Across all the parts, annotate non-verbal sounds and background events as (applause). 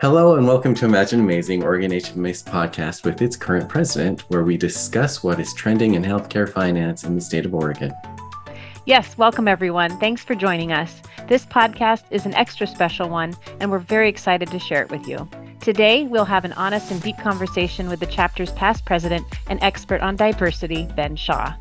Hello and welcome to Imagine Amazing, Oregon HFMA's podcast with its current president, where we discuss what is trending in healthcare finance in the state of Oregon. Yes, welcome everyone. Thanks for joining us. This podcast is an extra special one, and we're very excited to share it with you. Today, we'll have an honest and deep conversation with the chapter's past president and expert on diversity, Ben Shaw.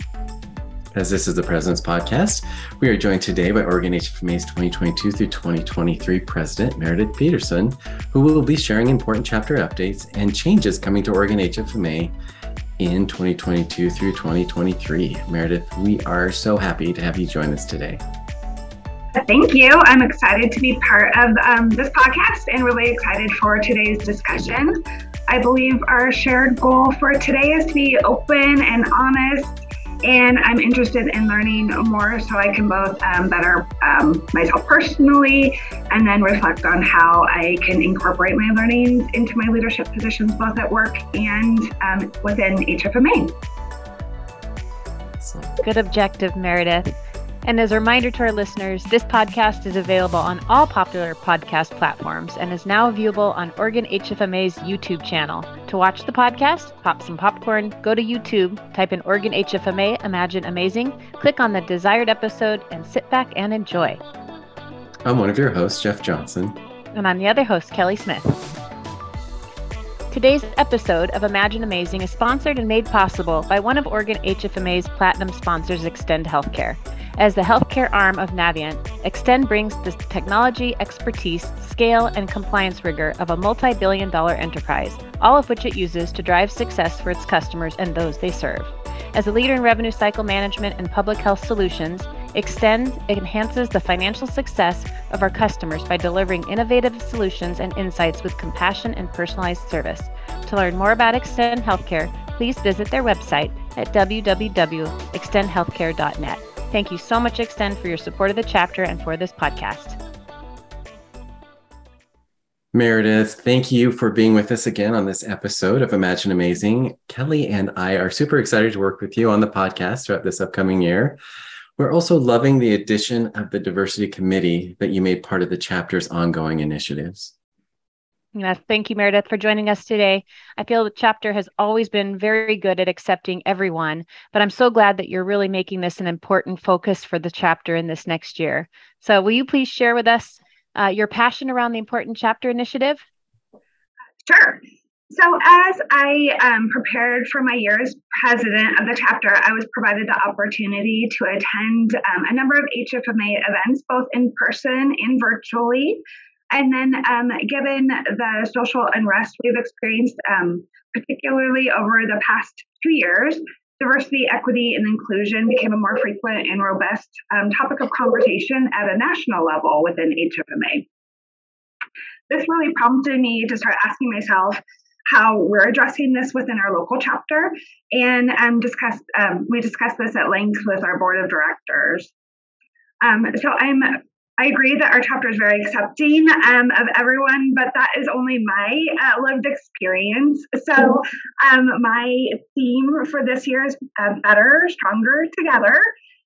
As this is the President's Podcast, we are joined today by Oregon HFMA's 2022 through 2023 President, Meredith Peterson, who will be sharing important chapter updates and changes coming to Oregon HFMA in 2022 through 2023. Meredith, we are so happy to have you join us today. Thank you. I'm excited to be part of um, this podcast and really excited for today's discussion. I believe our shared goal for today is to be open and honest and I'm interested in learning more so I can both um, better um, myself personally and then reflect on how I can incorporate my learnings into my leadership positions both at work and um, within HFMA. Good objective, Meredith. And as a reminder to our listeners, this podcast is available on all popular podcast platforms and is now viewable on Oregon HFMA's YouTube channel. To watch the podcast, pop some popcorn, go to YouTube, type in Oregon HFMA Imagine Amazing, click on the desired episode, and sit back and enjoy. I'm one of your hosts, Jeff Johnson. And I'm the other host, Kelly Smith. Today's episode of Imagine Amazing is sponsored and made possible by one of Oregon HFMA's platinum sponsors, Xtend Healthcare. As the healthcare arm of Navient, Xtend brings the technology, expertise, scale, and compliance rigor of a multi billion dollar enterprise, all of which it uses to drive success for its customers and those they serve. As a leader in revenue cycle management and public health solutions, Xtend enhances the financial success of our customers by delivering innovative solutions and insights with compassion and personalized service. To learn more about Xtend Healthcare, please visit their website at www.xtendhealthcare.net. Thank you so much, Xtend, for your support of the chapter and for this podcast. Meredith, thank you for being with us again on this episode of Imagine Amazing. Kelly and I are super excited to work with you on the podcast throughout this upcoming year. We're also loving the addition of the diversity committee that you made part of the chapter's ongoing initiatives. Yes, thank you, Meredith, for joining us today. I feel the chapter has always been very good at accepting everyone, but I'm so glad that you're really making this an important focus for the chapter in this next year. So, will you please share with us uh, your passion around the important chapter initiative? Sure. So, as I um, prepared for my year as president of the chapter, I was provided the opportunity to attend um, a number of HFMA events, both in person and virtually. And then, um, given the social unrest we've experienced, um, particularly over the past two years, diversity, equity, and inclusion became a more frequent and robust um, topic of conversation at a national level within HFMA. This really prompted me to start asking myself how we're addressing this within our local chapter, and um, discussed um, we discussed this at length with our board of directors. Um, so I'm I agree that our chapter is very accepting um, of everyone, but that is only my uh, lived experience. So, um, my theme for this year is uh, better, stronger together.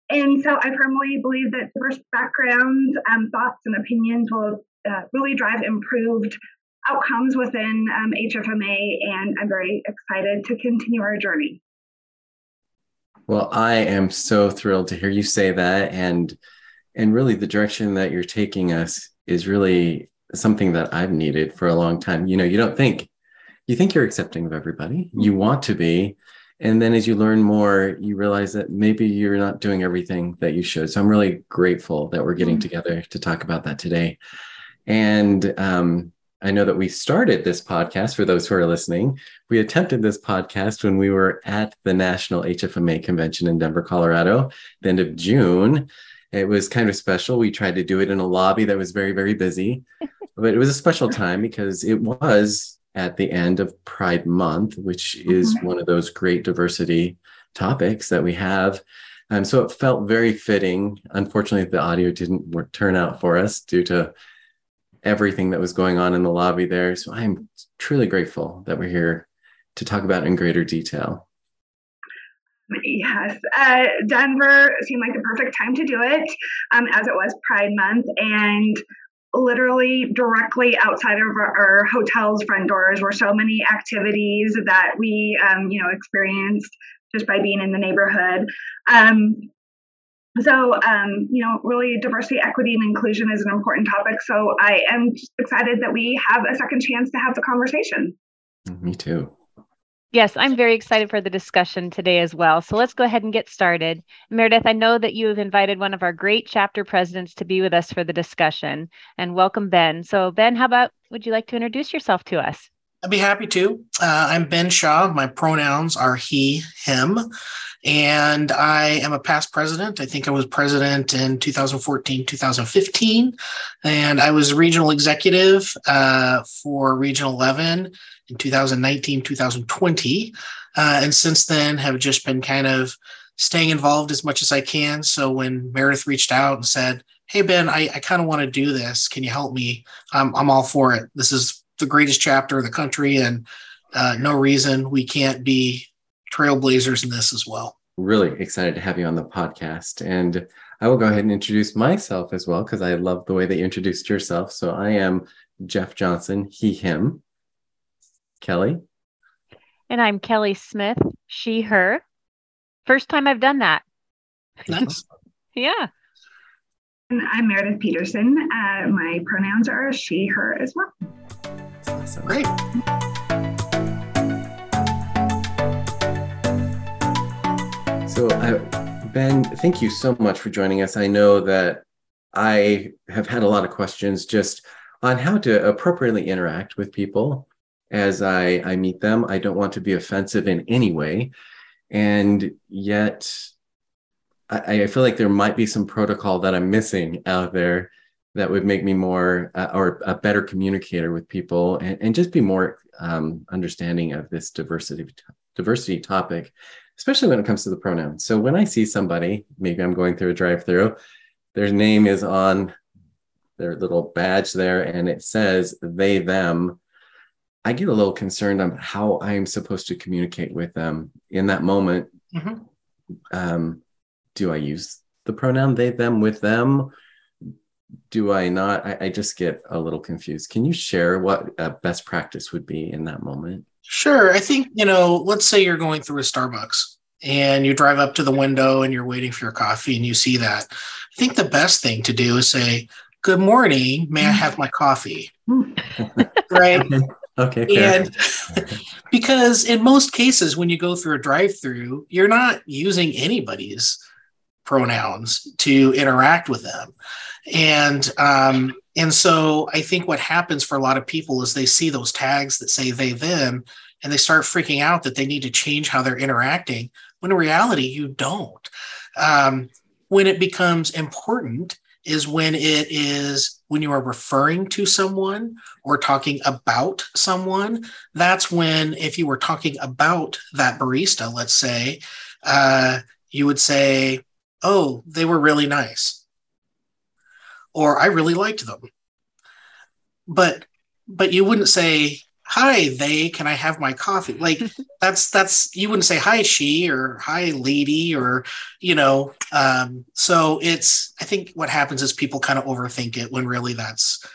And so, I firmly believe that diverse backgrounds, um, thoughts, and opinions will uh, really drive improved outcomes within um, HFMA. And I'm very excited to continue our journey. Well, I am so thrilled to hear you say that. And and really the direction that you're taking us is really something that I've needed for a long time. You know, you don't think you think you're accepting of everybody. You mm-hmm. want to be. And then as you learn more, you realize that maybe you're not doing everything that you should. So I'm really grateful that we're getting mm-hmm. together to talk about that today. And um, I know that we started this podcast for those who are listening. We attempted this podcast when we were at the National HFMA convention in Denver, Colorado, the end of June. It was kind of special. We tried to do it in a lobby that was very, very busy, (laughs) but it was a special time because it was at the end of Pride Month, which is mm-hmm. one of those great diversity topics that we have. Um, so it felt very fitting. Unfortunately, the audio didn't work, turn out for us due to everything that was going on in the lobby there. So I'm truly grateful that we're here to talk about in greater detail. Yes, uh, Denver seemed like the perfect time to do it, um, as it was Pride Month, and literally directly outside of our, our hotel's front doors were so many activities that we, um, you know, experienced just by being in the neighborhood. Um, so, um, you know, really diversity, equity, and inclusion is an important topic. So I am excited that we have a second chance to have the conversation. Me too. Yes, I'm very excited for the discussion today as well. So let's go ahead and get started. Meredith, I know that you have invited one of our great chapter presidents to be with us for the discussion and welcome Ben. So, Ben, how about would you like to introduce yourself to us? I'd be happy to. Uh, I'm Ben Shaw. My pronouns are he, him, and I am a past president. I think I was president in 2014, 2015, and I was regional executive uh, for Region 11 in 2019, 2020. Uh, and since then, have just been kind of staying involved as much as I can. So when Meredith reached out and said, Hey, Ben, I, I kind of want to do this. Can you help me? I'm, I'm all for it. This is the greatest chapter of the country, and uh, no reason we can't be trailblazers in this as well. Really excited to have you on the podcast. And I will go ahead and introduce myself as well, because I love the way that you introduced yourself. So I am Jeff Johnson, he, him. Kelly. And I'm Kelly Smith, she, her. First time I've done that. Nice. (laughs) yeah. And I'm Meredith Peterson. Uh, my pronouns are she, her as well. Awesome. Great. So, I, Ben, thank you so much for joining us. I know that I have had a lot of questions just on how to appropriately interact with people as I, I meet them. I don't want to be offensive in any way. And yet, I, I feel like there might be some protocol that I'm missing out there that would make me more uh, or a better communicator with people and, and just be more um, understanding of this diversity diversity topic especially when it comes to the pronouns so when i see somebody maybe i'm going through a drive through their name is on their little badge there and it says they them i get a little concerned on how i'm supposed to communicate with them in that moment mm-hmm. um, do i use the pronoun they them with them do I not? I, I, just get a little confused. Can you share what a best practice would be in that moment? Sure. I think, you know, let's say you're going through a Starbucks and you drive up to the window and you're waiting for your coffee and you see that. I think the best thing to do is say, Good morning. May I have my coffee? (laughs) right. Okay. And (laughs) because in most cases, when you go through a drive through, you're not using anybody's pronouns to interact with them and um, and so I think what happens for a lot of people is they see those tags that say they them, and they start freaking out that they need to change how they're interacting. When in reality, you don't. Um, when it becomes important is when it is when you are referring to someone or talking about someone. That's when, if you were talking about that barista, let's say, uh, you would say, "Oh, they were really nice." or I really liked them. But but you wouldn't say, hi they can i have my coffee? Like (laughs) that's that's you wouldn't say hi she or hi lady or you know um so it's i think what happens is people kind of overthink it when really that's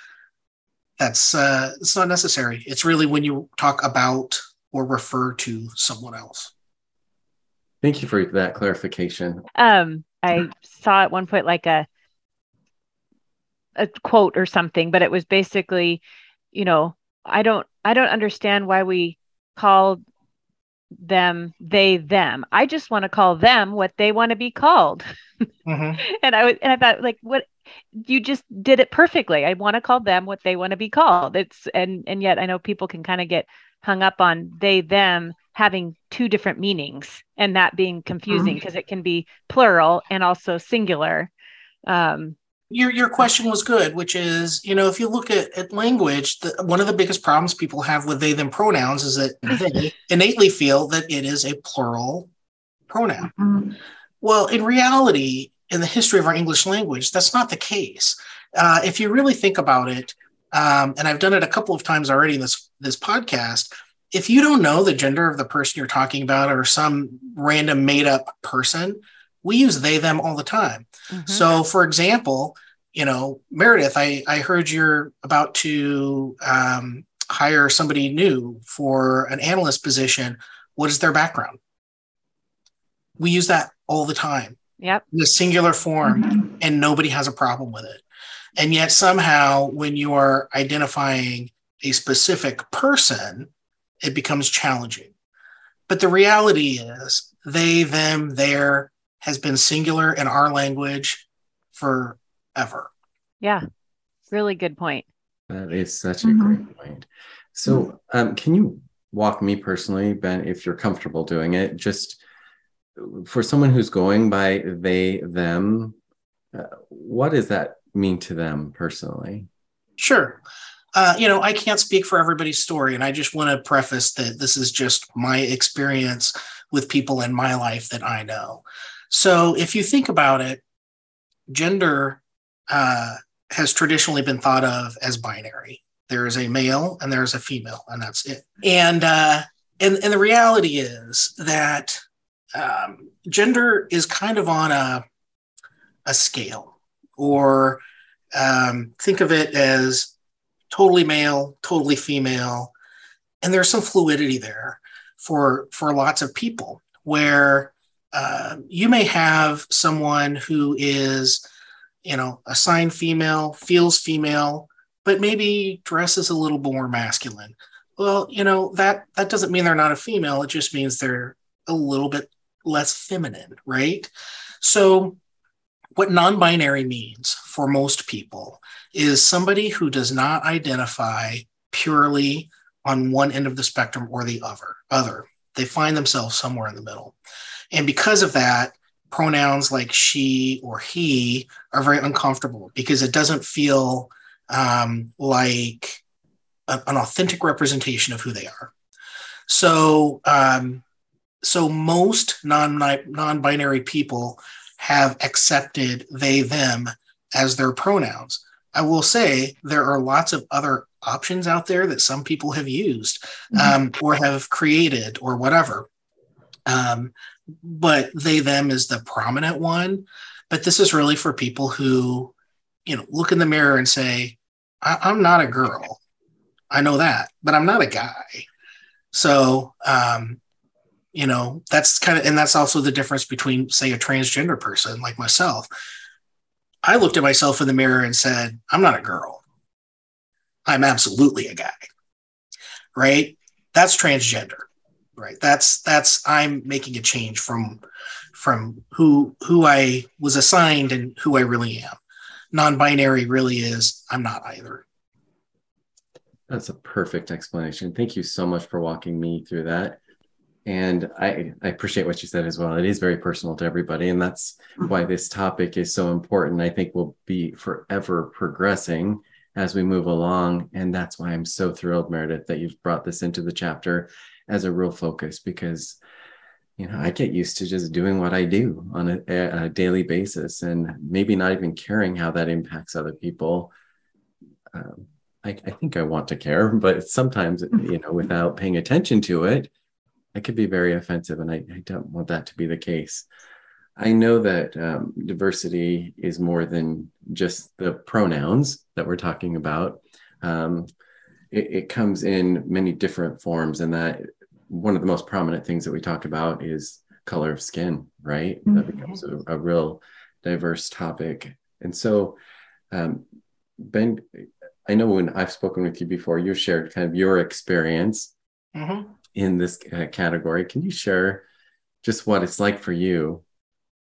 that's uh it's not necessary. It's really when you talk about or refer to someone else. Thank you for that clarification. Um i saw at one point like a a quote or something, but it was basically, you know, I don't I don't understand why we call them they them. I just want to call them what they want to be called. Mm-hmm. (laughs) and I was and I thought like what you just did it perfectly. I want to call them what they want to be called. It's and and yet I know people can kind of get hung up on they them having two different meanings and that being confusing because mm-hmm. it can be plural and also singular. Um, your your question was good, which is, you know, if you look at, at language, the, one of the biggest problems people have with they them pronouns is that (laughs) they innately feel that it is a plural pronoun. Mm-hmm. Well, in reality, in the history of our English language, that's not the case. Uh, if you really think about it, um, and I've done it a couple of times already in this this podcast. If you don't know the gender of the person you're talking about, or some random made up person, we use they them all the time. Mm-hmm. So, for example, you know, Meredith, I, I heard you're about to um, hire somebody new for an analyst position. What is their background? We use that all the time. Yep. In a singular form, mm-hmm. and nobody has a problem with it. And yet, somehow, when you are identifying a specific person, it becomes challenging. But the reality is, they, them, their has been singular in our language forever. Yeah, really good point. That is such a mm-hmm. great point. So, um, can you walk me personally, Ben, if you're comfortable doing it, just for someone who's going by they, them, uh, what does that mean to them personally? Sure. Uh, you know, I can't speak for everybody's story, and I just want to preface that this is just my experience with people in my life that I know. So, if you think about it, gender uh, has traditionally been thought of as binary. There is a male and there is a female, and that's it. And uh, and and the reality is that um, gender is kind of on a a scale, or um, think of it as totally male, totally female, and there's some fluidity there for for lots of people where uh, you may have someone who is you know assigned female, feels female, but maybe dresses a little more masculine. Well, you know that that doesn't mean they're not a female. It just means they're a little bit less feminine, right? So what non binary means for most people is somebody who does not identify purely on one end of the spectrum or the other. other. They find themselves somewhere in the middle. And because of that, pronouns like she or he are very uncomfortable because it doesn't feel um, like a, an authentic representation of who they are. So, um, so most non non-binary people have accepted they, them as their pronouns. I will say there are lots of other options out there that some people have used mm-hmm. um, or have created or whatever. Um, but they, them is the prominent one. But this is really for people who, you know, look in the mirror and say, I- am not a girl. I know that, but I'm not a guy. So, um, you know that's kind of and that's also the difference between say a transgender person like myself i looked at myself in the mirror and said i'm not a girl i'm absolutely a guy right that's transgender right that's that's i'm making a change from from who who i was assigned and who i really am non-binary really is i'm not either that's a perfect explanation thank you so much for walking me through that and I, I appreciate what you said as well. It is very personal to everybody, and that's mm-hmm. why this topic is so important. I think we'll be forever progressing as we move along, and that's why I'm so thrilled, Meredith, that you've brought this into the chapter as a real focus because you know I get used to just doing what I do on a, a daily basis, and maybe not even caring how that impacts other people. Um, I, I think I want to care, (laughs) but sometimes mm-hmm. you know, without paying attention to it i could be very offensive, and I, I don't want that to be the case. I know that um, diversity is more than just the pronouns that we're talking about. Um, it, it, comes in many different forms, and that one of the most prominent things that we talk about is color of skin, right? Mm-hmm. That becomes a, a, real diverse topic. And so, um, Ben, I know when I've spoken with you before, you've shared kind of your experience. Mm-hmm in this uh, category. Can you share just what it's like for you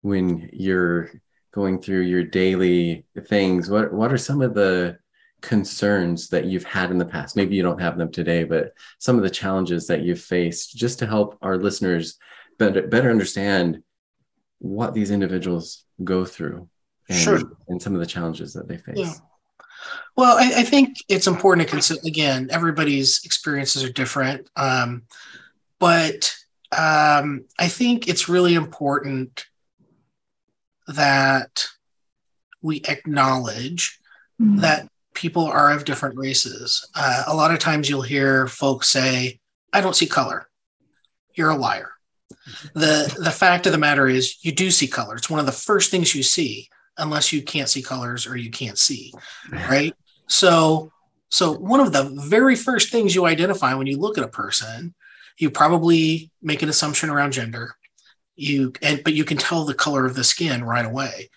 when you're going through your daily things? What what are some of the concerns that you've had in the past? Maybe you don't have them today, but some of the challenges that you've faced just to help our listeners better better understand what these individuals go through and, sure. and some of the challenges that they face. Yeah. Well, I, I, think it's important to consider. Again, everybody's experiences are different, um, but um, I think it's really important that we acknowledge mm-hmm. that people are of different races. Uh, a lot of times, you'll hear folks say, "I don't see color." You're a liar. the The fact of the matter is, you do see color. It's one of the first things you see unless you can't see colors or you can't see, (laughs) right? so, so one of the very first things you identify when you look at a person, you probably make an assumption around gender. You and but you can tell the color of the skin right away.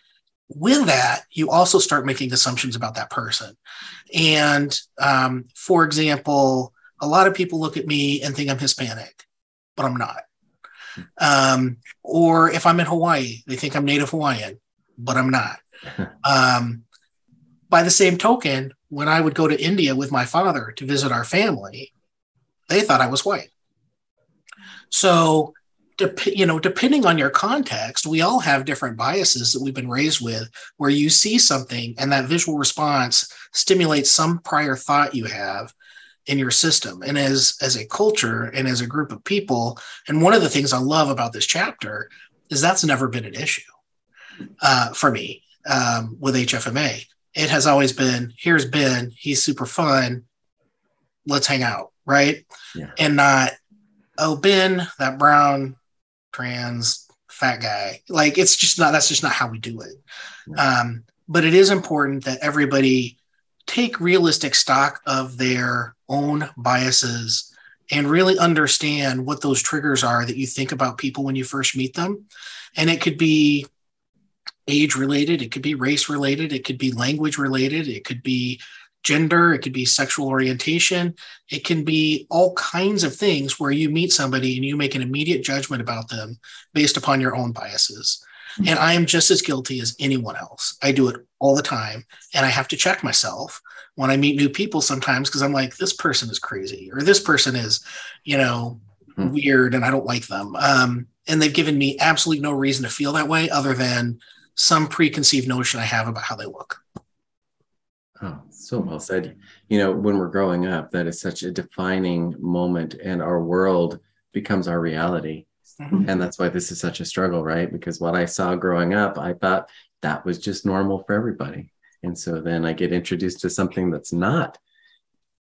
With that, you also start making assumptions about that person. And um, for example, a lot of people look at me and think I'm Hispanic, but I'm not. Um, or if I'm in Hawaii, they think I'm Native Hawaiian, but I'm not. (laughs) Um, by the same token, when I would go to India with my father to visit our family, they thought I was white. So, you know, depending on your context, we all have different biases that we've been raised with, where you see something and that visual response stimulates some prior thought you have in your system. And as as a culture and as a group of people and one of the things i love about this chapter is that's never been an issue uh, for me um, with hfma it has always been here's ben he's super fun let's hang out right? Yeah. and not oh ben that brown trans fat guy. Like it's just not that's just not how we do it. Um, but it is important that everybody take realistic stock of their own biases and really understand what those triggers are that you think about people when you first meet them. And it could be age related, it could be race related, it could be language related, it could be gender, it could be sexual orientation, it can be all kinds of things where you meet somebody and you make an immediate judgment about them based upon your own biases. And I am just as guilty as anyone else. I do it all the time. And I have to check myself when I meet new people sometimes because I'm like, this person is crazy or this person is, you know, hmm. weird and I don't like them. Um, and they've given me absolutely no reason to feel that way other than some preconceived notion I have about how they look. Oh, so well said. You know, when we're growing up, that is such a defining moment, and our world becomes our reality. Mm-hmm. And that's why this is such a struggle, right? Because what I saw growing up, I thought that was just normal for everybody. And so then I get introduced to something that's not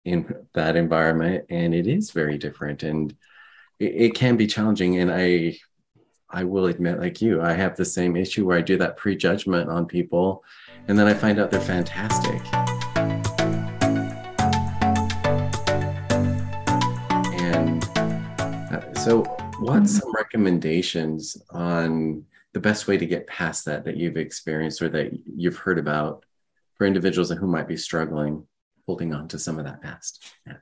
in that environment and it is very different and it, it can be challenging. And I, I will admit, like you, I have the same issue where I do that prejudgment on people and then I find out they're fantastic. And uh, so mm-hmm. some recommendations on the best way to get past that that you've experienced or that you've heard about for individuals who might be struggling holding on to some of that past? Yeah.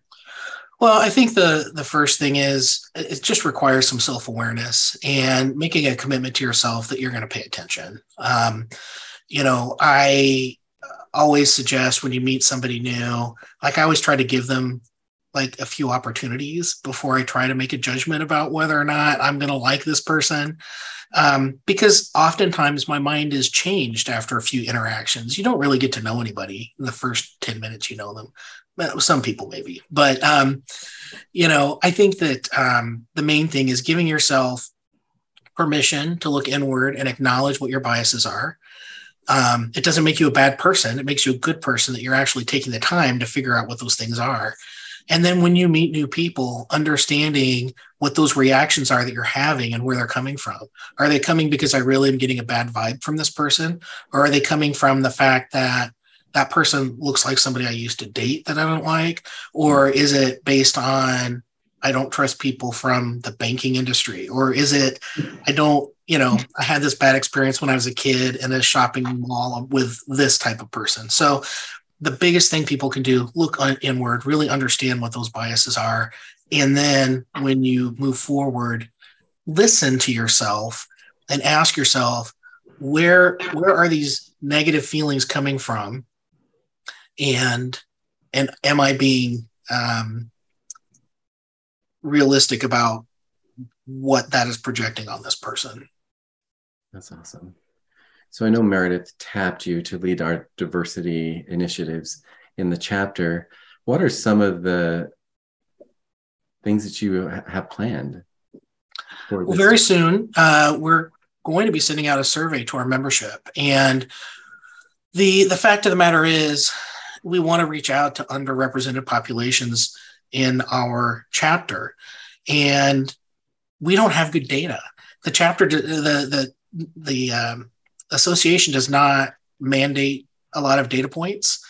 Well, I think the the first thing is it just requires some self awareness and making a commitment to yourself that you're going to pay attention. Um, you know, I always suggest when you meet somebody new, like I always try to give them like a few opportunities before I try to make a judgment about whether or not I'm going to like this person. Um, because oftentimes my mind is changed after a few interactions. You don't really get to know anybody in the first 10 minutes you know them. Some people maybe, but um, you know, I think that um, the main thing is giving yourself permission to look inward and acknowledge what your biases are. Um, it doesn't make you a bad person. It makes you a good person that you're actually taking the time to figure out what those things are and then when you meet new people, understanding what those reactions are that you're having and where they're coming from. Are they coming because I really am getting a bad vibe from this person? Or are they coming from the fact that that person looks like somebody I used to date that I don't like? Or is it based on I don't trust people from the banking industry? Or is it I don't, you know, I had this bad experience when I was a kid in a shopping mall with this type of person. So the biggest thing people can do look inward really understand what those biases are and then when you move forward listen to yourself and ask yourself where where are these negative feelings coming from and and am i being um, realistic about what that is projecting on this person that's awesome so I know Meredith tapped you to lead our diversity initiatives in the chapter. What are some of the things that you have planned? well, very soon, uh, we're going to be sending out a survey to our membership, and the the fact of the matter is, we want to reach out to underrepresented populations in our chapter, and we don't have good data. The chapter, the the the um, association does not mandate a lot of data points.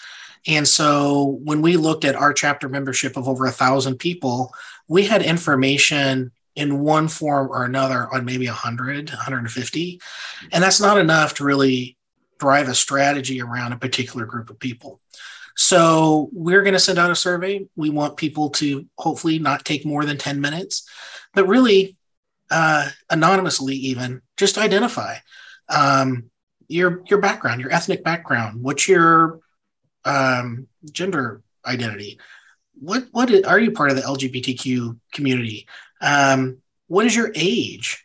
And so when we looked at our chapter membership of over a thousand people, we had information in one form or another on maybe 100, 150. And that's not enough to really drive a strategy around a particular group of people. So we're going to send out a survey. We want people to hopefully not take more than 10 minutes, but really uh, anonymously, even just identify um, your your background, your ethnic background. What's your um, gender identity? What what is, are you part of the LGBTQ community? Um, what is your age?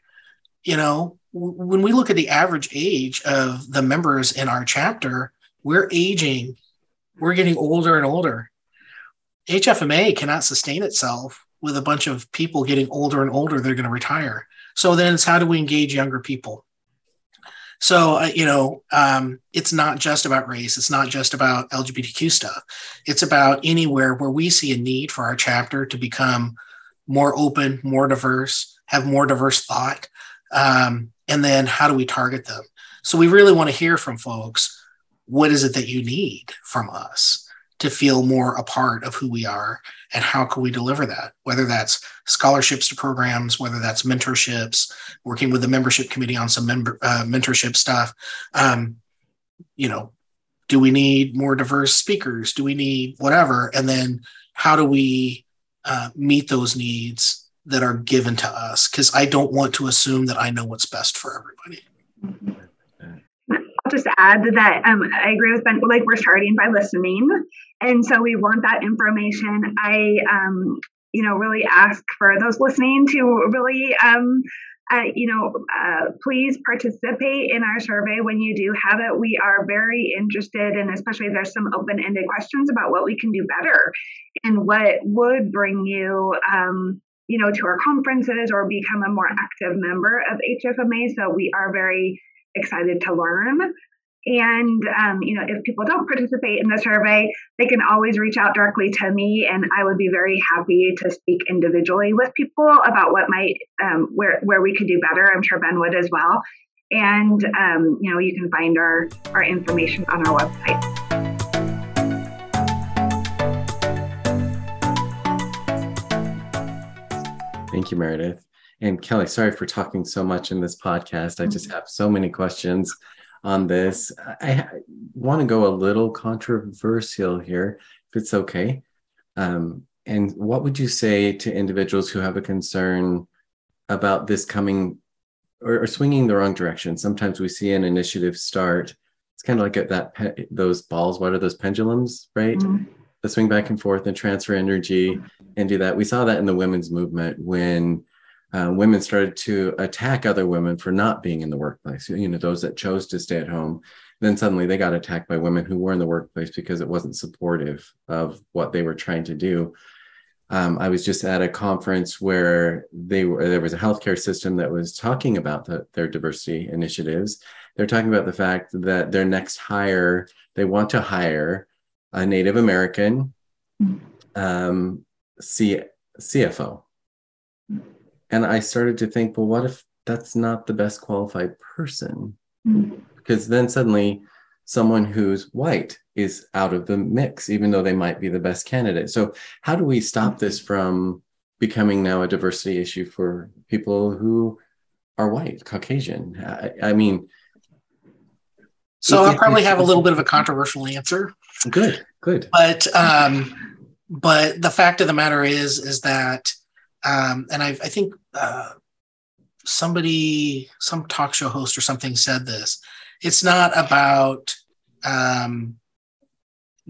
You know, when we look at the average age of the members in our chapter, we're aging we're getting older and older. HFMA cannot sustain itself with a bunch of people getting older and older. They're going to retire. So then it's how do we engage younger people? So, uh, you know, um, it's not just about race. It's not just about LGBTQ stuff. It's about anywhere where we see a need for our chapter to become more open, more diverse, have more diverse thought. Um, and then how do we target them? So we really want to hear from folks what is it that you need from us to feel more a part of who we are? And how can we deliver that? Whether that's scholarships to programs whether that's mentorships working with the membership committee on some member uh, mentorship stuff um, you know do we need more diverse speakers? Do we need whatever? And then how do we uh, meet those needs that are given to us? Because i don't want to assume that i know what's best for everybody. Mm-hmm just add that um, I agree with Ben. Like we're starting by listening, and so we want that information. I, um, you know, really ask for those listening to really, um, uh, you know, uh, please participate in our survey when you do have it. We are very interested, and especially if there's some open-ended questions about what we can do better and what would bring you. Um, you know, to our conferences or become a more active member of HFMA. So we are very excited to learn. And, um, you know, if people don't participate in the survey, they can always reach out directly to me, and I would be very happy to speak individually with people about what might, um, where, where we could do better. I'm sure Ben would as well. And, um, you know, you can find our, our information on our website. Thank you, Meredith. And Kelly, sorry for talking so much in this podcast. I just mm-hmm. have so many questions on this. I, I want to go a little controversial here, if it's okay. Um, and what would you say to individuals who have a concern about this coming or, or swinging the wrong direction? Sometimes we see an initiative start. It's kind of like at that pe- those balls. What are those pendulums, right? Mm-hmm. The swing back and forth and transfer energy and do that. We saw that in the women's movement when uh, women started to attack other women for not being in the workplace. You know, those that chose to stay at home. Then suddenly they got attacked by women who were in the workplace because it wasn't supportive of what they were trying to do. Um, I was just at a conference where they were there was a healthcare system that was talking about the, their diversity initiatives. They're talking about the fact that their next hire they want to hire a Native American um, C, CFO and I started to think, well, what if that's not the best qualified person? Mm-hmm. Because then suddenly someone who's white is out of the mix, even though they might be the best candidate. So, how do we stop this from becoming now a diversity issue for people who are white, Caucasian? I, I mean, so I'll probably have a little bit of a controversial answer. Good, good. But um, but the fact of the matter is, is that um, and I, I think uh, somebody, some talk show host or something said this. It's not about um,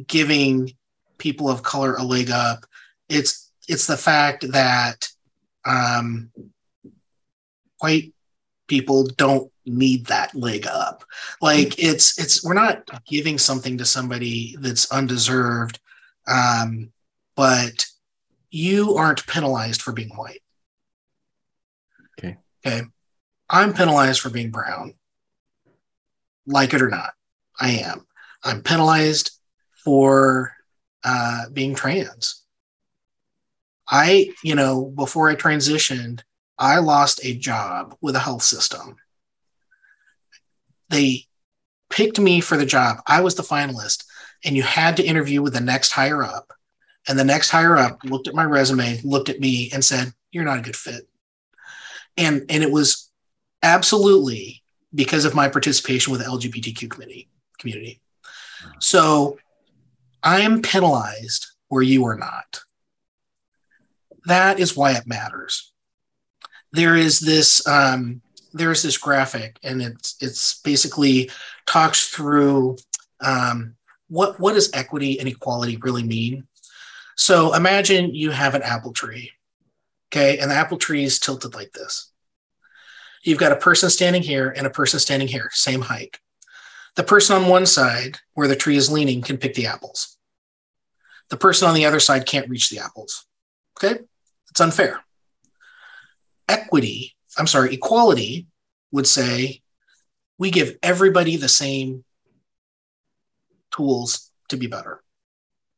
giving people of color a leg up. It's it's the fact that um, white people don't need that leg up. Like it's it's we're not giving something to somebody that's undeserved, um, but you aren't penalized for being white. Okay. Okay. I'm penalized for being brown. Like it or not, I am. I'm penalized for uh, being trans. I, you know, before I transitioned, I lost a job with a health system. They picked me for the job, I was the finalist, and you had to interview with the next higher up. And the next higher up looked at my resume, looked at me, and said, You're not a good fit. And, and it was absolutely because of my participation with the LGBTQ committee community. So I am penalized where you are not. That is why it matters. There is this um, there is this graphic, and it's it's basically talks through um, what what does equity and equality really mean. So imagine you have an apple tree, okay, and the apple tree is tilted like this. You've got a person standing here and a person standing here, same height. The person on one side, where the tree is leaning, can pick the apples. The person on the other side can't reach the apples. Okay, it's unfair. Equity I'm sorry, equality would say we give everybody the same tools to be better.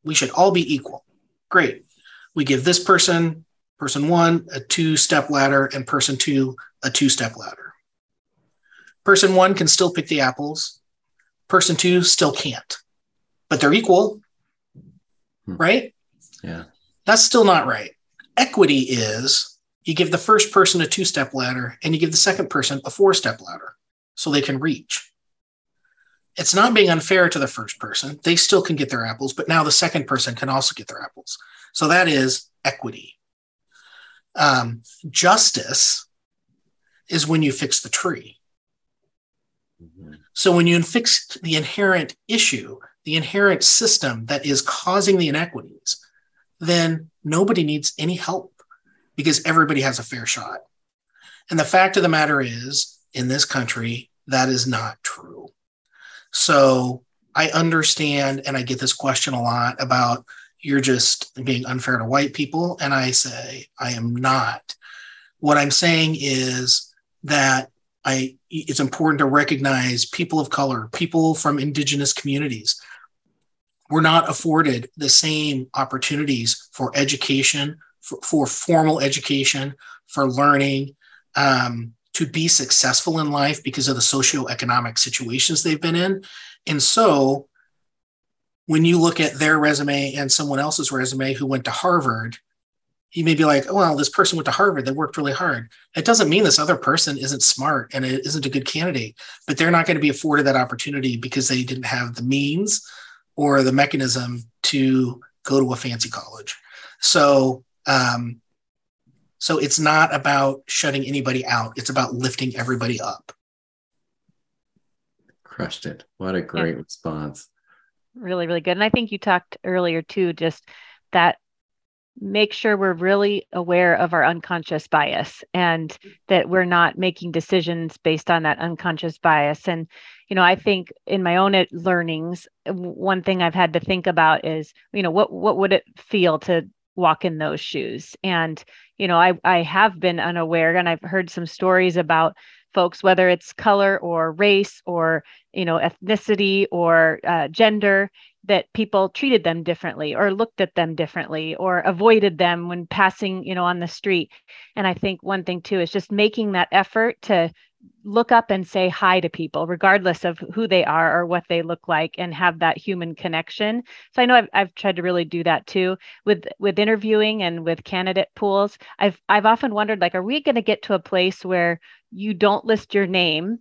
We should all be equal. Great. We give this person, person one, a two step ladder, and person two, a two step ladder. Person one can still pick the apples, person two still can't, but they're equal, hmm. right? Yeah. That's still not right. Equity is you give the first person a two step ladder and you give the second person a four step ladder so they can reach. It's not being unfair to the first person. They still can get their apples, but now the second person can also get their apples. So that is equity. Um, justice is when you fix the tree. Mm-hmm. So when you fix the inherent issue, the inherent system that is causing the inequities, then nobody needs any help because everybody has a fair shot. And the fact of the matter is, in this country, that is not true. So I understand, and I get this question a lot about you're just being unfair to white people. And I say, I am not. What I'm saying is that I, it's important to recognize people of color, people from indigenous communities. We're not afforded the same opportunities for education, for, for formal education, for learning, um, to be successful in life because of the socioeconomic situations they've been in. And so when you look at their resume and someone else's resume who went to Harvard, you may be like, oh, well, this person went to Harvard, they worked really hard. It doesn't mean this other person isn't smart and it isn't a good candidate, but they're not going to be afforded that opportunity because they didn't have the means or the mechanism to go to a fancy college. So um, so it's not about shutting anybody out, it's about lifting everybody up. Crushed it. What a great yeah. response. Really, really good. And I think you talked earlier too, just that make sure we're really aware of our unconscious bias and that we're not making decisions based on that unconscious bias and you know i think in my own learnings one thing i've had to think about is you know what what would it feel to walk in those shoes and you know i i have been unaware and i've heard some stories about folks whether it's color or race or you know ethnicity or uh, gender that people treated them differently or looked at them differently or avoided them when passing you know on the street. And i think one thing too is just making that effort to look up and say hi to people regardless of who they are or what they look like and have that human connection. So i know i've, I've tried to really do that too with with interviewing and with candidate pools. I've i've often wondered like are we going to get to a place where you don't list your name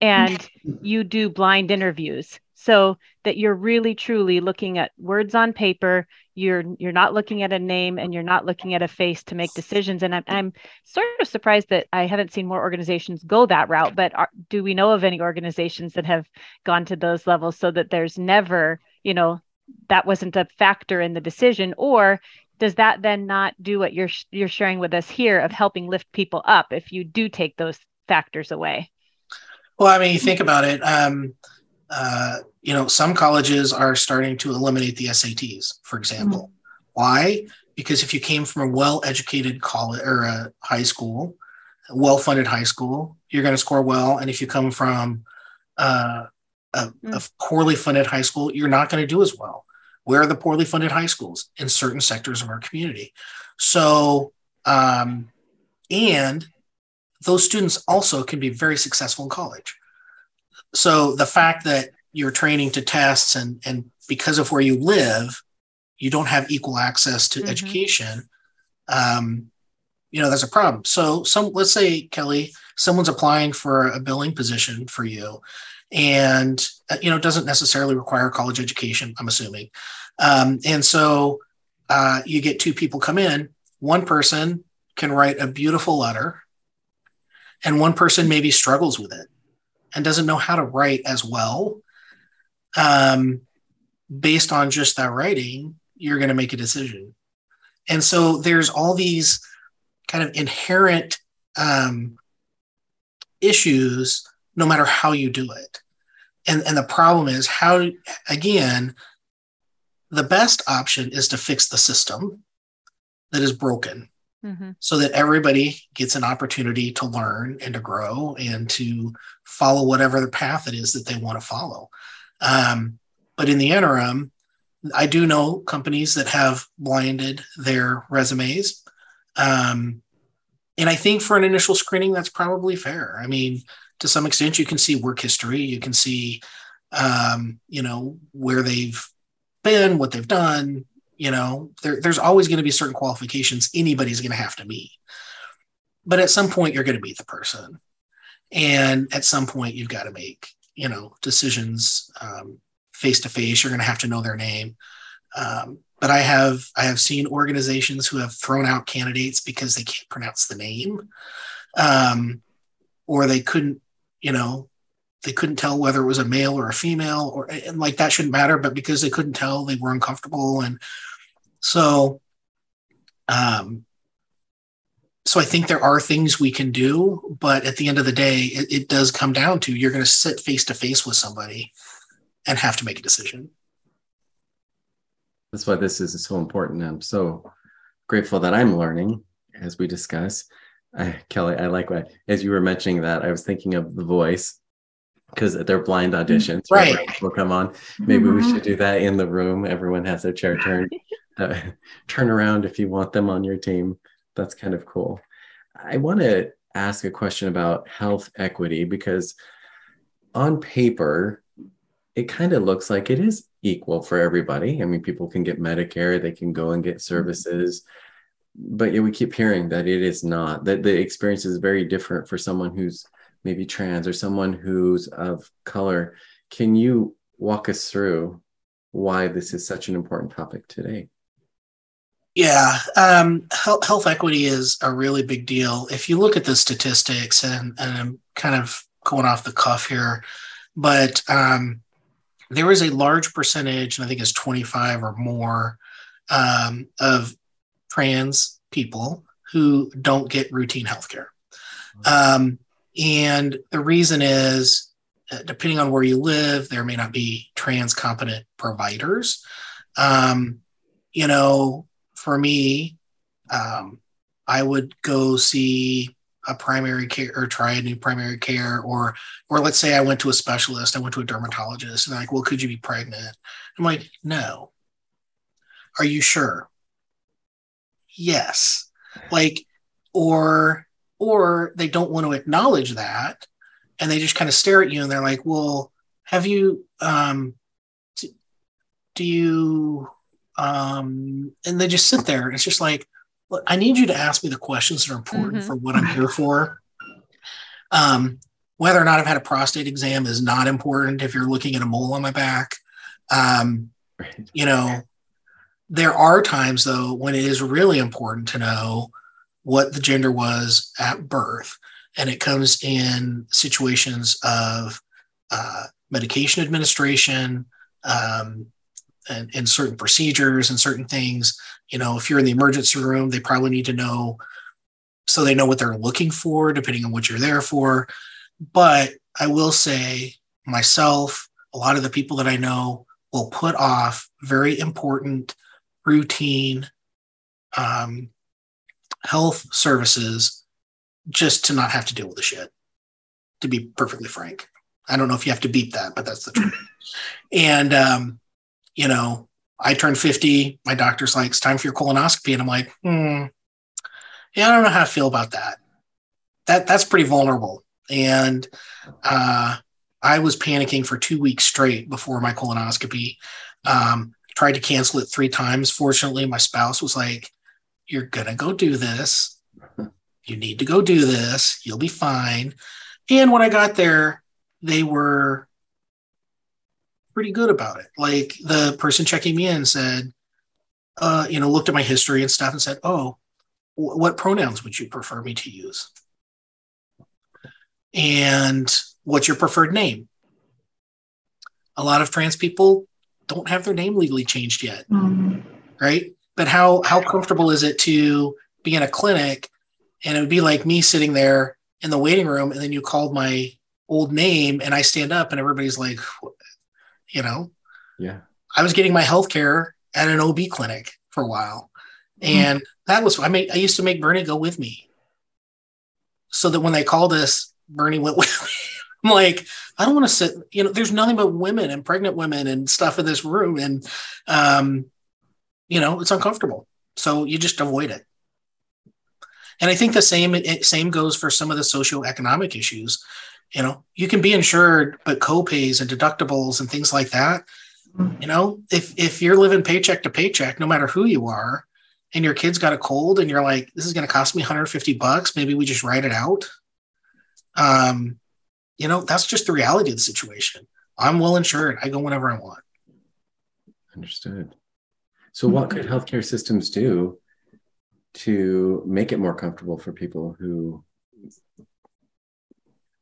and (laughs) you do blind interviews so that you're really truly looking at words on paper you're you're not looking at a name and you're not looking at a face to make decisions. And i'm, I'm sort of surprised that i haven't seen more organizations go that route but are, do we know of any organizations that have gone to those levels so that there's never you know that wasn't a factor in the decision? Or does that then not do what you're you're sharing with us here of helping lift people up if you do take those factors away? Well i mean you think about it um, uh, you know, some colleges are starting to eliminate the SATs, for example. Mm-hmm. Why? Because if you came from a well-educated college or a high school, well-funded high school, you're going to score well, and if you come from uh, a, mm-hmm. a poorly funded high school, you're not going to do as well. Where are the poorly funded high schools in certain sectors of our community? So, um, and those students also can be very successful in college So the fact that you're training to tests and and because of where you live, you don't have equal access to mm-hmm. education. Um, you know, that's a problem. So some let's say, Kelly, someone's applying for a billing position for you and uh, you know it doesn't necessarily require college education i'm assuming um, and so uh, you get two people come in one person can write a beautiful letter and one person maybe struggles with it and doesn't know how to write as well um, based on just that writing you're going to make a decision. And so there's all these kind of inherent um, issues no matter how you do it. And and the problem is how again the best option is to fix the system that is broken mm-hmm. so that everybody gets an opportunity to learn and to grow and to follow whatever the path it is that they want to follow um, but in the interim i do know companies that have blinded their resumes um, and i think for an initial screening that's probably fair i mean to some extent you can see work history you can see um, you know where they've been what they've done you know there, there's always going to be certain qualifications anybody's going to have to meet. But at some point you're going to meet the person. And at some point you've got to make you know decisions face to face you're going to have to know their name. Um, but i have i have seen organizations who have thrown out candidates because they can't pronounce the name um, or they couldn't you know, they couldn't tell whether it was a male or a female or and like that shouldn't matter, but because they couldn't tell, they were uncomfortable. And so um so I think there are things we can do, but at the end of the day, it, it does come down to you're going to sit face to face with somebody and have to make a decision. That's why this is so important. I'm so grateful that I'm learning as we discuss. I, Kelly, I like what as you were mentioning that I was thinking of the voice because they're blind mm, auditions. Right. right? Will come on. Maybe mm-hmm. we should do that in the room. Everyone has their chair (laughs) turned. uh, turn around if you want them on your team. That's kind of cool. I want to ask a question about health equity because on paper, it kind of looks like it is equal for everybody. I mean, people can get Medicare, they can go and get mm-hmm. services. Mm-hmm but yeah, we keep hearing that it is not that the experience is very different for someone who's maybe trans or someone who's of color. Can you walk us through why this is such an important topic today? Yeah, um, health, health, equity is a really big deal. If you look at the statistics, and, and I'm kind of going off the cuff here, but um, there is a large percentage, and I think it's 25 or more, um, of trans people who don't get routine health care. Um, and the reason is, depending on where you live, there may not be trans competent providers. Um, you know, for me, um, I would go see a primary care or try a new primary care or or let's say I went to a specialist, I went to a dermatologist and I'm like, well, could you be pregnant? I'm like, no. Are you sure? yes like or or they don't want to acknowledge that and they just kind of stare at you and they're like well have you um do you um and they just sit there. It's just like look, i need you to ask me the questions that are important mm-hmm. for what i'm here for. Um whether or not i've had a prostate exam is not important if you're looking at a mole on my back. Um you know there are times, though, when it is really important to know what the gender was at birth. And it comes in situations of uh, medication administration um, and, and certain procedures and certain things. You know, if you're in the emergency room, they probably need to know so they know what they're looking for, depending on what you're there for. But I will say, myself, a lot of the people that I know will put off very important routine um, health services just to not have to deal with the shit, to be perfectly frank. I don't know if you have to beat that, but that's the truth. (laughs) and, um, you know, I turned 50. My doctor's like, it's time for your colonoscopy. And I'm like, hmm, yeah, I don't know how to feel about that. That That's pretty vulnerable. And uh, I was panicking for two weeks straight before my colonoscopy. Um, tried to cancel it three times. Fortunately, my spouse was like, You're going to go do this. You need to go do this. You'll be fine. And when I got there, they were pretty good about it. Like the person checking me in said, uh, you know, looked at my history and stuff and said, Oh, w- what pronouns would you prefer me to use? And what's your preferred name? A lot of trans people don't have their name legally changed yet, mm-hmm. right? But how how comfortable is it to be in a clinic and it would be like me sitting there in the waiting room and then you called my old name and I stand up and everybody's like, you know, yeah. I was getting my health care at an OB clinic for a while. Mm-hmm. And that was I made I used to make Bernie go with me. So that when they called us, Bernie went (laughs) with me. I'm like, I don't want to sit, you know, there's nothing but women and pregnant women and stuff in this room. And, um, you know, it's uncomfortable. So you just avoid it. And I think the same, same goes for some of the socioeconomic issues. You know, you can be insured, but co-pays and deductibles and things like that, you know, if, if you're living paycheck to paycheck, no matter who you are, and your kid's got a cold and you're like, this is going to cost me 150 bucks. Maybe we just write it out. Um, you know, that's just the reality of the situation. I'm well insured. I go whenever I want. Understood. So, what could healthcare systems do to make it more comfortable for people who?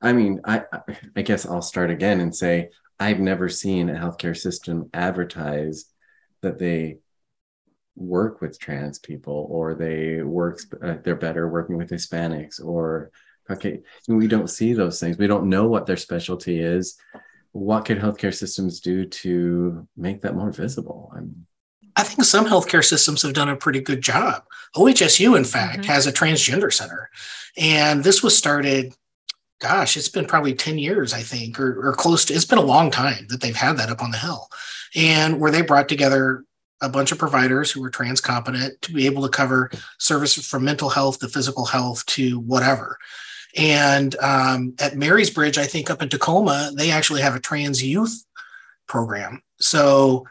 I mean, I I guess I'll start again and say I've never seen a healthcare system advertise that they work with trans people or they work uh, they're better working with Hispanics or Okay, we don't see those things. We don't know what their specialty is. What could healthcare systems do to make that more visible? I'm, I think some healthcare systems have done a pretty good job. OHSU, in fact, mm-hmm. has a transgender center. And this was started, gosh, it's been probably 10 years, I think, or, or close to, it's been a long time that they've had that up on the hill. And where they brought together a bunch of providers who were trans competent to be able to cover services from mental health to physical health to whatever. And um, at Marysbridge, I think up in Tacoma, they actually have a trans youth program. So,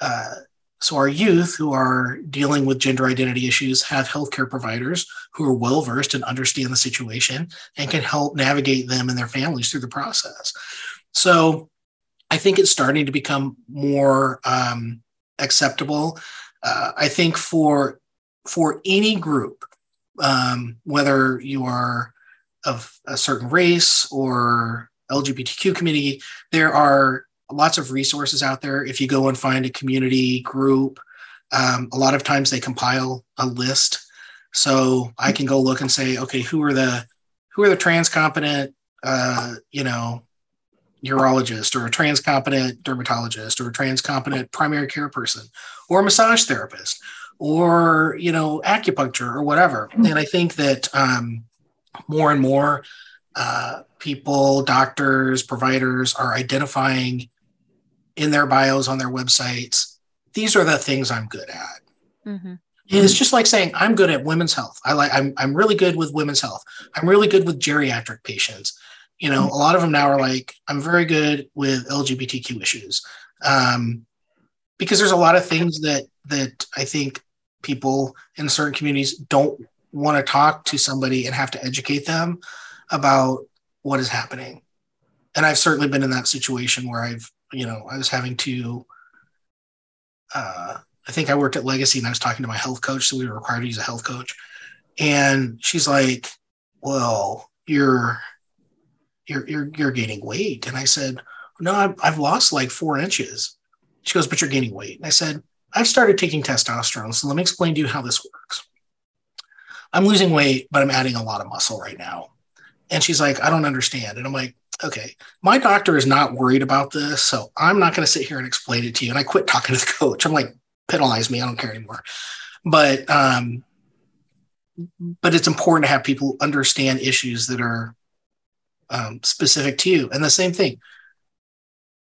uh, so our youth who are dealing with gender identity issues have healthcare providers who are well versed and understand the situation and can help navigate them and their families through the process. So, I think it's starting to become more um, acceptable. Uh, I think for for any group, um, whether you are of a certain race or LGBTQ community, there are lots of resources out there. If you go and find a community group, um, a lot of times they compile a list. So I can go look and say, okay, who are the who are the trans competent, uh, you know, urologist or a trans competent dermatologist or a trans competent primary care person or a massage therapist or you know acupuncture or whatever. And I think that um, more and more uh, people, doctors, providers are identifying in their bios on their websites, these are the things I'm good at. Mm-hmm. It's just like saying I'm good at women's health. I like I'm I'm really good with women's health. I'm really good with geriatric patients. You know, mm-hmm. a lot of them now are like I'm very good with LGBTQ issues. Um, because there's a lot of things that that I think people in certain communities don't want to talk to somebody and have to educate them about what is happening. And I've certainly been in that situation where I've, you know, I was having to, uh, I think I worked at Legacy and I was talking to my health coach. So we were required to use a health coach. And she's like, well, you're, you're, you're, you're gaining weight. And I said, no, I've, I've lost like four inches. She goes, but you're gaining weight. And I said, I've started taking testosterone. So let me explain to you how this works. I'm losing weight, but I'm adding a lot of muscle right now. And she's like, I don't understand. And I'm like, okay, my doctor is not worried about this. So I'm not going to sit here and explain it to you. And I quit talking (laughs) to the coach. I'm like, penalize me. I don't care anymore. But, um, but it's important to have people understand issues that are um, specific to you. And the same thing,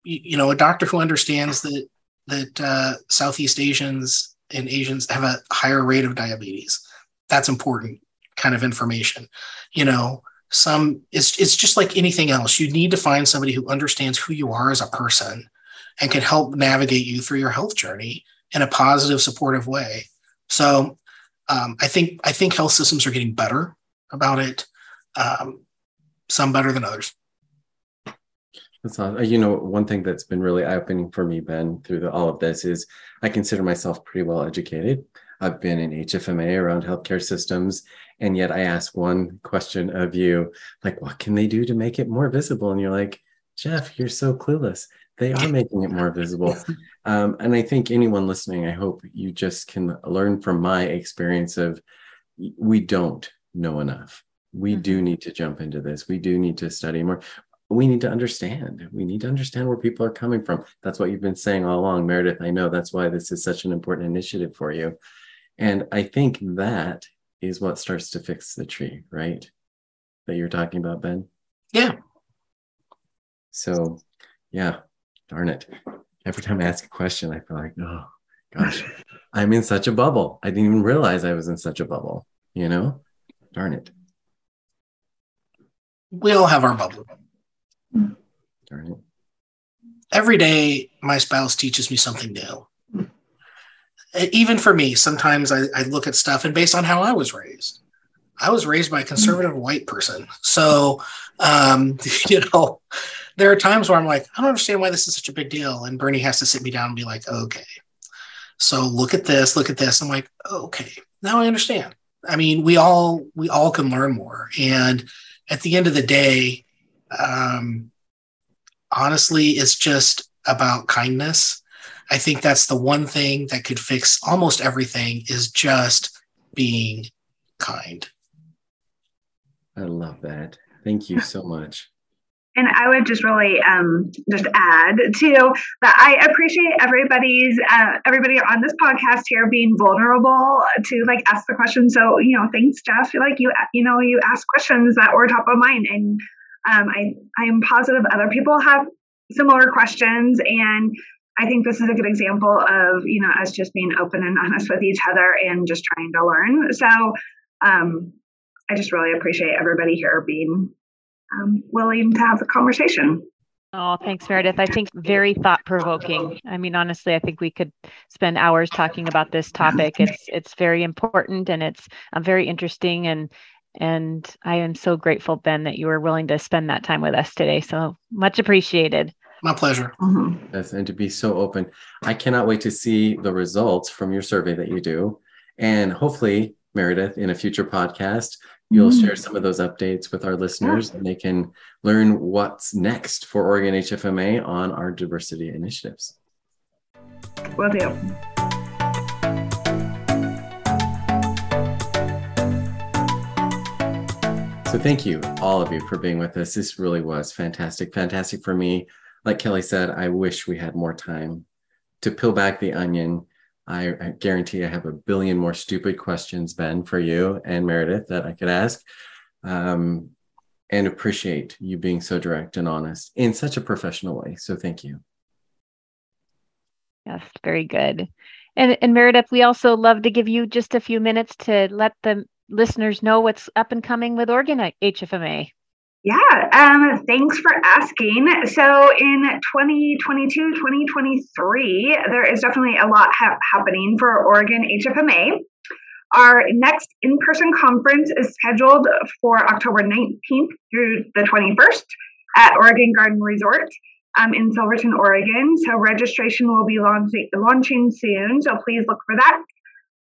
you, you know, a doctor who understands that that uh, Southeast Asians and Asians have a higher rate of diabetes that's important kind of information. You know, some it's it's just like anything else you need to find somebody who understands who you are as a person and can help navigate you through your health journey in a positive supportive way so um, i think i think health systems are getting better about it um, some better than others that's awesome. You know, one thing that's been really eye-opening for me, Ben, through the, all of this is I consider myself pretty well educated. I've been in HFMA around healthcare systems, and yet I ask one question of you, like, what can they do to make it more visible? And you're like, Jeff, you're so clueless. They are making it more visible. (laughs) Um, and I think anyone listening, I hope you just can learn from my experience of we don't know enough. We mm-hmm. do need to jump into this. We do need to study more we need to understand. We need to understand where people are coming from. That's what you've been saying all along, Meredith. I know that's why this is such an important initiative for you. And I think that is what starts to fix the tree, right? That you're talking about, Ben? Yeah. So, yeah, darn it. Every time I ask a question, I feel like, oh, gosh, (laughs) I'm in such a bubble. I didn't even realize I was in such a bubble, you know? Darn it. We all have our bubble. Darn it. Every day, my spouse teaches me something new even for me, sometimes I, I, look at stuff and based on how I was raised, I was raised by a conservative white person. So, um, (laughs) you know, there are times where I'm like, I don't understand why this is such a big deal. And Bernie has to sit me down and be like, okay, so look at this, look at this. I'm like, okay, now I understand. I mean, we all, we all can learn more. And at the end of the day, um, honestly, it's just about kindness I think that's the one thing that could fix almost everything is just being kind. I love that. Thank you so much. And I would just really um, just add to that. I appreciate everybody's uh, everybody on this podcast here being vulnerable to like ask the question. So you know, thanks, Jeff. Like you, you know, you ask questions that were top of mind, and um, I I am positive other people have similar questions, and I think this is a good example of, you know, us just being open and honest with each other and just trying to learn. So um, I just really appreciate everybody here being um, willing to have the conversation. Oh, thanks, Meredith. I think very thought provoking. I mean, honestly, I think we could spend hours talking about this topic. It's it's very important and it's um, very interesting and and I am so grateful, Ben, that you were willing to spend that time with us today. So much appreciated. My pleasure. Mm-hmm. Yes, and to be so open. I cannot wait to see the results from your survey that you do. And hopefully, Meredith, in a future podcast, you'll mm-hmm. share some of those updates with our listeners yeah. and they can learn what's next for Oregon HFMA on our diversity initiatives. Will do. So, thank you, all of you, for being with us. This really was fantastic. Fantastic for me like Kelly said, I wish we had more time to peel back the onion. I, I, guarantee I have a billion more stupid questions, Ben, for you and Meredith that I could ask. Um, and appreciate you being so direct and honest in such a professional way. So thank you. Yes, very good. And, and Meredith, we also love to give you just a few minutes to let the listeners know what's up and coming with Oregon HFMA. Yeah, um, thanks for asking. So in 2022, 2023, there is definitely a lot ha- happening for Oregon HFMA. Our next in person conference is scheduled for October 19th through the 21st at Oregon Garden Resort um, in Silverton, Oregon. So registration will be launching, launching soon. So please look for that.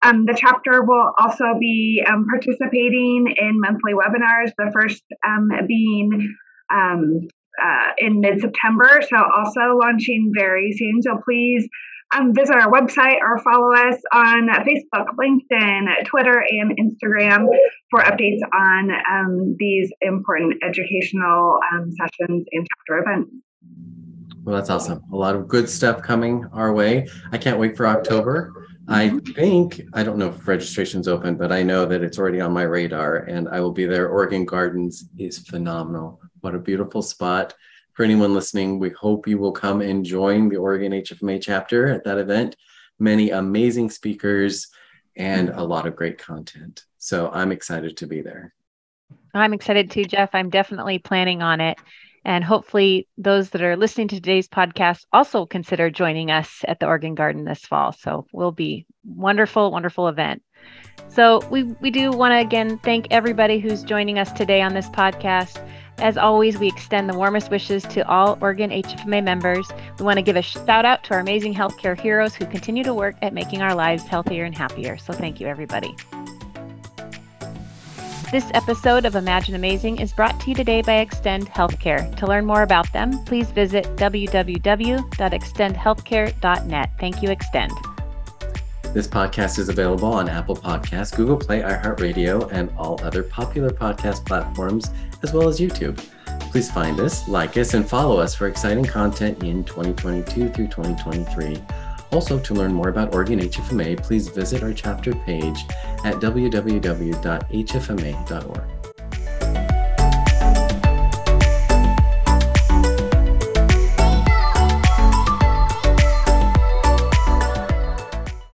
Um, the chapter will also be um, participating in monthly webinars, the first um, being um, uh, in mid September. So, also launching very soon. So, please um, visit our website or follow us on Facebook, LinkedIn, Twitter, and Instagram for updates on um, these important educational sessions and chapter events. Well, that's awesome. A lot of good stuff coming our way. I can't wait for October. I mm-hmm. think, I don't know if registration's open, but I know that it's already on my radar and I will be there. Oregon Gardens is phenomenal. What a beautiful spot. For anyone listening, we hope you will come and join the Oregon HFMA chapter at that event. Many amazing speakers and a lot of great content. So I'm excited to be there. I'm excited too, Jeff. I'm definitely planning on it. And hopefully, those that are listening to today's podcast also consider joining us at the Oregon Garden this fall. So, will be wonderful, wonderful event. So, we, we do want to again thank everybody who's joining us today on this podcast. As always, we extend the warmest wishes to all Oregon HFMA members. We want to give a shout out to our amazing healthcare heroes who continue to work at making our lives healthier and happier. So, thank you, everybody. This episode of Imagine Amazing is brought to you today by Xtend Healthcare. To learn more about them, please visit www.xtendhealthcare.net. Thank you, Xtend. This podcast is available on Apple Podcasts, Google Play, iHeartRadio, and all other popular podcast platforms, as well as YouTube. Please find us, like us, and follow us for exciting content in 2022 through 2023. Also, to learn more about Oregon HFMA, please visit our chapter page at www.hfma.org.